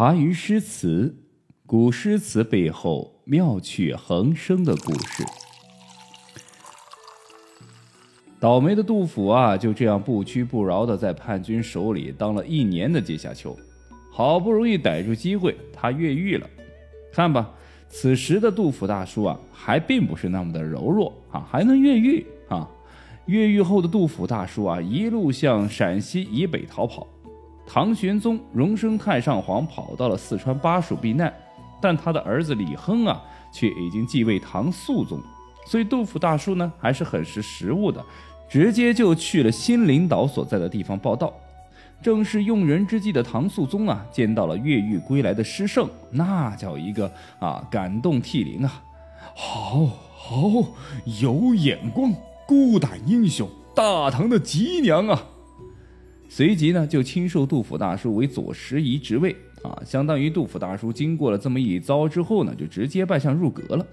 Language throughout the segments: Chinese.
茶余诗词，古诗词背后妙趣横生的故事。倒霉的杜甫啊，就这样不屈不挠的在叛军手里当了一年的阶下囚，好不容易逮住机会，他越狱了。看吧，此时的杜甫大叔啊，还并不是那么的柔弱啊，还能越狱啊。越狱后的杜甫大叔啊，一路向陕西以北逃跑。唐玄宗荣升太上皇，跑到了四川巴蜀避难，但他的儿子李亨啊，却已经继位唐肃宗，所以杜甫大叔呢，还是很识时务的，直接就去了新领导所在的地方报道。正是用人之际的唐肃宗啊，见到了越狱归来的诗圣，那叫一个啊感动涕零啊！好，好，有眼光，孤胆英雄，大唐的吉娘啊！随即呢，就亲授杜甫大叔为左拾遗职位啊，相当于杜甫大叔经过了这么一遭之后呢，就直接拜相入阁了，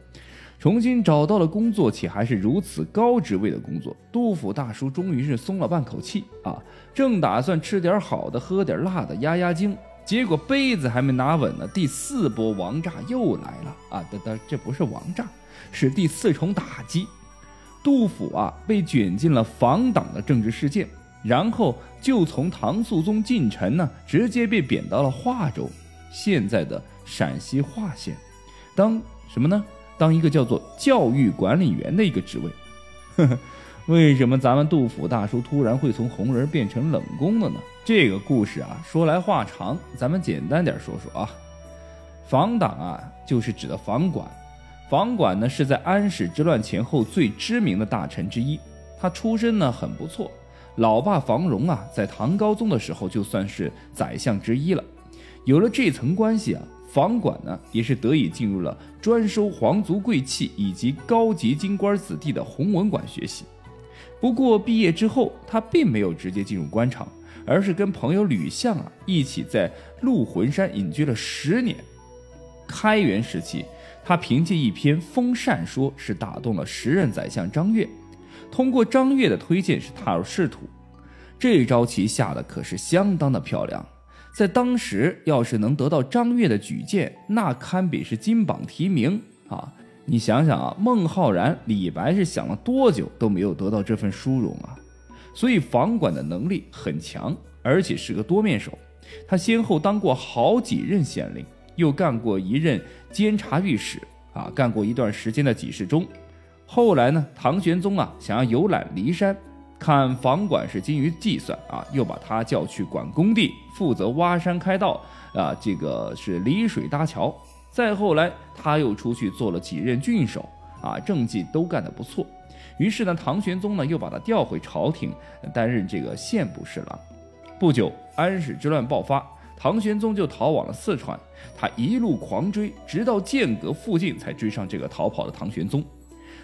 重新找到了工作，且还是如此高职位的工作。杜甫大叔终于是松了半口气啊，正打算吃点好的，喝点辣的压压惊，结果杯子还没拿稳呢，第四波王炸又来了啊！等等，这不是王炸，是第四重打击。杜甫啊，被卷进了防党的政治事件。然后就从唐肃宗进城呢，直接被贬到了华州，现在的陕西华县，当什么呢？当一个叫做教育管理员的一个职位。呵呵，为什么咱们杜甫大叔突然会从红人变成冷宫了呢？这个故事啊，说来话长，咱们简单点说说啊。房党啊，就是指的房管。房管呢，是在安史之乱前后最知名的大臣之一，他出身呢很不错。老爸房荣啊，在唐高宗的时候就算是宰相之一了。有了这层关系啊，房管呢也是得以进入了专收皇族贵戚以及高级京官子弟的弘文馆学习。不过毕业之后，他并没有直接进入官场，而是跟朋友吕相啊一起在鹿魂山隐居了十年。开元时期，他凭借一篇《封禅说》是打动了时任宰相张悦。通过张悦的推荐是踏入仕途，这一招棋下的可是相当的漂亮。在当时，要是能得到张悦的举荐，那堪比是金榜题名啊！你想想啊，孟浩然、李白是想了多久都没有得到这份殊荣啊！所以房管的能力很强，而且是个多面手。他先后当过好几任县令，又干过一任监察御史啊，干过一段时间的给事中。后来呢，唐玄宗啊想要游览骊山，看房管是精于计算啊，又把他叫去管工地，负责挖山开道啊，这个是离水搭桥。再后来，他又出去做了几任郡守啊，政绩都干得不错。于是呢，唐玄宗呢又把他调回朝廷，担任这个宪部侍郎。不久，安史之乱爆发，唐玄宗就逃往了四川，他一路狂追，直到剑阁附近才追上这个逃跑的唐玄宗。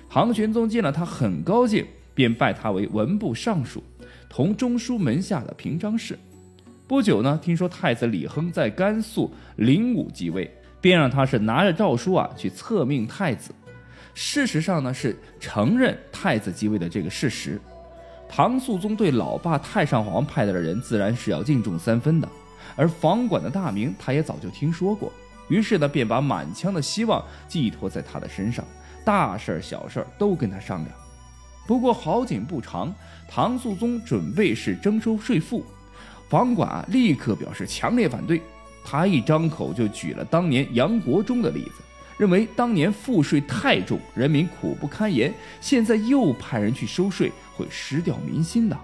唐玄宗见了他很高兴，便拜他为文部尚书，同中书门下的平章事。不久呢，听说太子李亨在甘肃灵武继位，便让他是拿着诏书啊去册命太子。事实上呢，是承认太子继位的这个事实。唐肃宗对老爸太上皇派来的人，自然是要敬重三分的。而房管的大名，他也早就听说过，于是呢，便把满腔的希望寄托在他的身上。大事儿、小事儿都跟他商量。不过好景不长，唐肃宗准备是征收税赋，房管啊立刻表示强烈反对。他一张口就举了当年杨国忠的例子，认为当年赋税太重，人民苦不堪言，现在又派人去收税，会失掉民心的。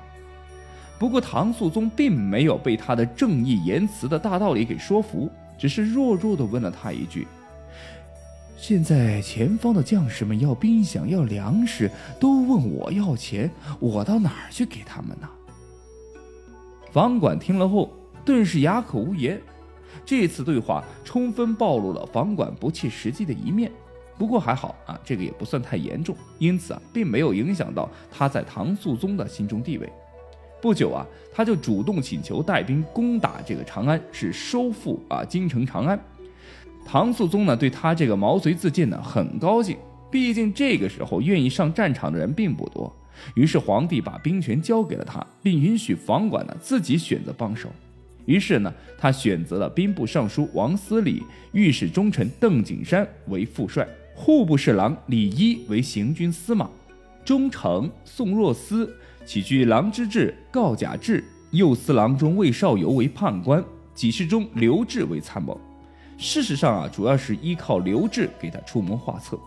不过唐肃宗并没有被他的正义言辞的大道理给说服，只是弱弱的问了他一句。现在前方的将士们要兵饷、要粮食，都问我要钱，我到哪儿去给他们呢？房管听了后，顿时哑口无言。这次对话充分暴露了房管不切实际的一面。不过还好啊，这个也不算太严重，因此啊，并没有影响到他在唐肃宗的心中地位。不久啊，他就主动请求带兵攻打这个长安，是收复啊京城长安。唐肃宗呢，对他这个毛遂自荐呢很高兴，毕竟这个时候愿意上战场的人并不多。于是皇帝把兵权交给了他，并允许房管呢自己选择帮手。于是呢，他选择了兵部尚书王思礼、御史中丞邓景山为副帅，户部侍郎李一为行军司马，中丞宋若思起居郎之志告贾志，右司郎中魏少游为判官，给事中刘志为参谋。事实上啊，主要是依靠刘志给他出谋划策。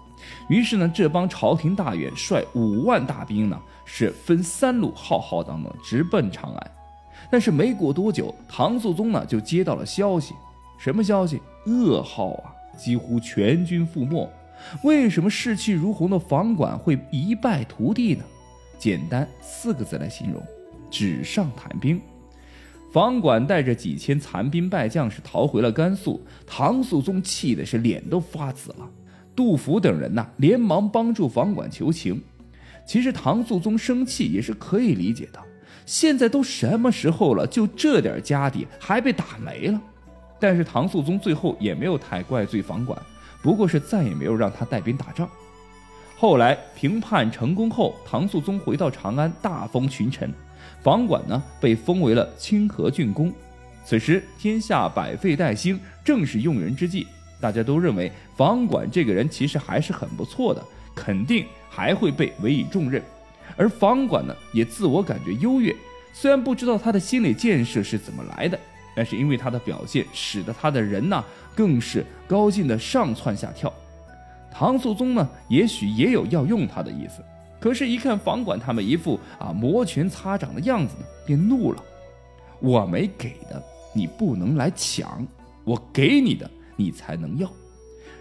于是呢，这帮朝廷大员率五万大兵呢，是分三路浩浩荡荡直奔长安。但是没过多久，唐肃宗呢就接到了消息，什么消息？噩耗啊！几乎全军覆没。为什么士气如虹的房管会一败涂地呢？简单四个字来形容：纸上谈兵。房管带着几千残兵败将是逃回了甘肃，唐肃宗气的是脸都发紫了。杜甫等人呐，连忙帮助房管求情。其实唐肃宗生气也是可以理解的。现在都什么时候了，就这点家底还被打没了。但是唐肃宗最后也没有太怪罪房管，不过是再也没有让他带兵打仗。后来平叛成功后，唐肃宗回到长安，大封群臣，房管呢被封为了清河郡公。此时天下百废待兴，正是用人之际，大家都认为房管这个人其实还是很不错的，肯定还会被委以重任。而房管呢，也自我感觉优越。虽然不知道他的心理建设是怎么来的，但是因为他的表现，使得他的人呢，更是高兴的上蹿下跳。唐肃宗呢，也许也有要用他的意思，可是，一看房管他们一副啊摩拳擦掌的样子呢，便怒了：“我没给的，你不能来抢；我给你的，你才能要。”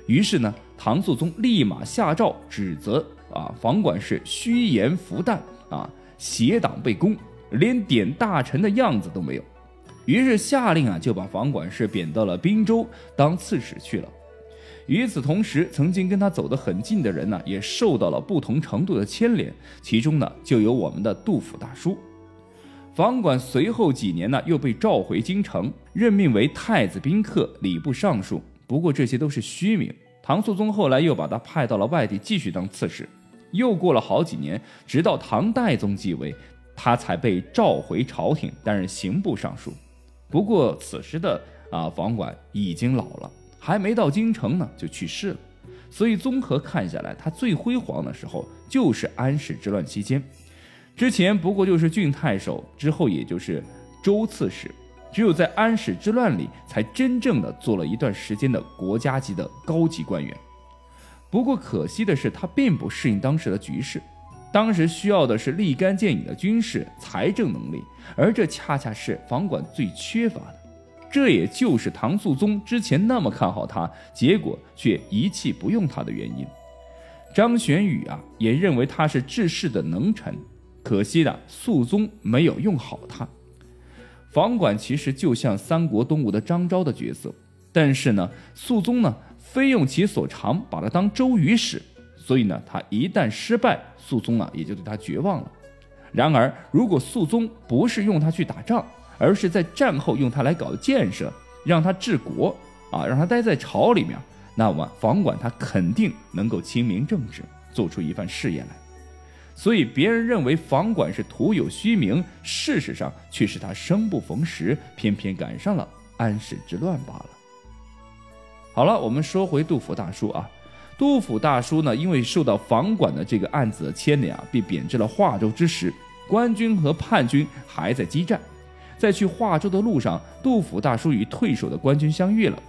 于是呢，唐肃宗立马下诏指责。啊，房管是虚言浮诞啊，邪党被攻，连点大臣的样子都没有。于是下令啊，就把房管事贬到了滨州当刺史去了。与此同时，曾经跟他走得很近的人呢，也受到了不同程度的牵连，其中呢，就有我们的杜甫大叔。房管随后几年呢，又被召回京城，任命为太子宾客、礼部尚书。不过这些都是虚名。唐肃宗后来又把他派到了外地，继续当刺史。又过了好几年，直到唐代宗继位，他才被召回朝廷担任刑部尚书。不过此时的啊房管已经老了，还没到京城呢就去世了。所以综合看下来，他最辉煌的时候就是安史之乱期间，之前不过就是郡太守，之后也就是州刺史。只有在安史之乱里，才真正的做了一段时间的国家级的高级官员。不过可惜的是，他并不适应当时的局势。当时需要的是立竿见影的军事、财政能力，而这恰恰是房管最缺乏的。这也就是唐肃宗之前那么看好他，结果却一气不用他的原因。张玄宇啊，也认为他是治世的能臣，可惜的肃宗没有用好他。房管其实就像三国东吴的张昭的角色，但是呢，肃宗呢？非用其所长，把他当周瑜使，所以呢，他一旦失败，肃宗啊也就对他绝望了。然而，如果肃宗不是用他去打仗，而是在战后用他来搞建设，让他治国啊，让他待在朝里面，那么房管他肯定能够清明正直，做出一番事业来。所以，别人认为房管是徒有虚名，事实上却是他生不逢时，偏偏赶上了安史之乱罢了。好了，我们说回杜甫大叔啊。杜甫大叔呢，因为受到房管的这个案子的牵连啊，被贬至了华州之时，官军和叛军还在激战。在去华州的路上，杜甫大叔与退守的官军相遇了。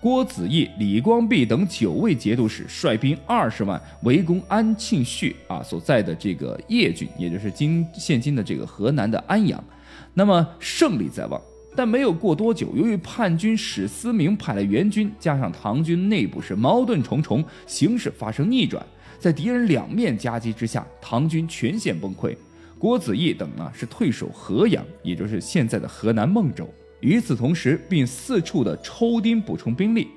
郭子仪、李光弼等九位节度使率兵二十万围攻安庆绪啊所在的这个叶郡，也就是今现今的这个河南的安阳。那么胜利在望。但没有过多久，由于叛军史思明派来援军，加上唐军内部是矛盾重重，形势发生逆转，在敌人两面夹击之下，唐军全线崩溃。郭子仪等呢是退守河阳，也就是现在的河南孟州。与此同时，并四处的抽丁补充兵力。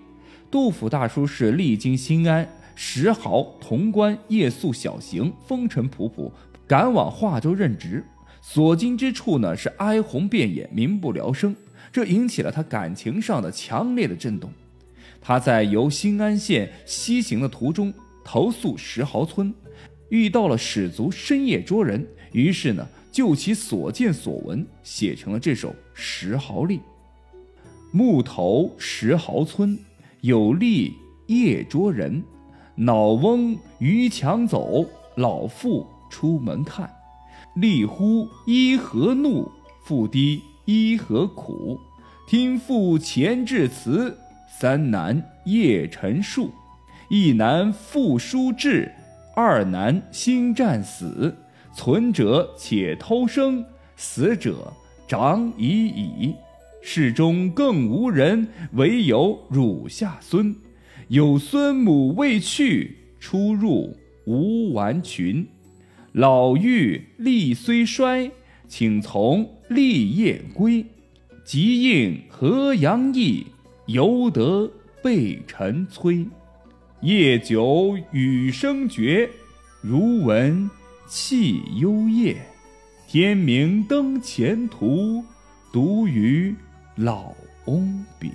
杜甫大叔是历经新安、石壕、潼关，夜宿小行，风尘仆仆，赶往华州任职。所经之处呢，是哀鸿遍野，民不聊生，这引起了他感情上的强烈的震动。他在由新安县西行的途中，投宿石壕村，遇到了使卒深夜捉人，于是呢，就其所见所闻，写成了这首《石壕吏》。木头石壕村，有吏夜捉人。老翁逾墙走，老妇出门看。吏呼一何怒？妇低一何苦？听妇前致辞，三男夜陈述。一男复书至，二男心战死。存者且偷生，死者长已矣。世中更无人，唯有汝下孙。有孙母未去，出入无完裙。老妪力虽衰，请从立业归。即应河阳役，犹得备晨催。夜久雨声绝，如闻泣幽咽。天明登前途，独与老翁别。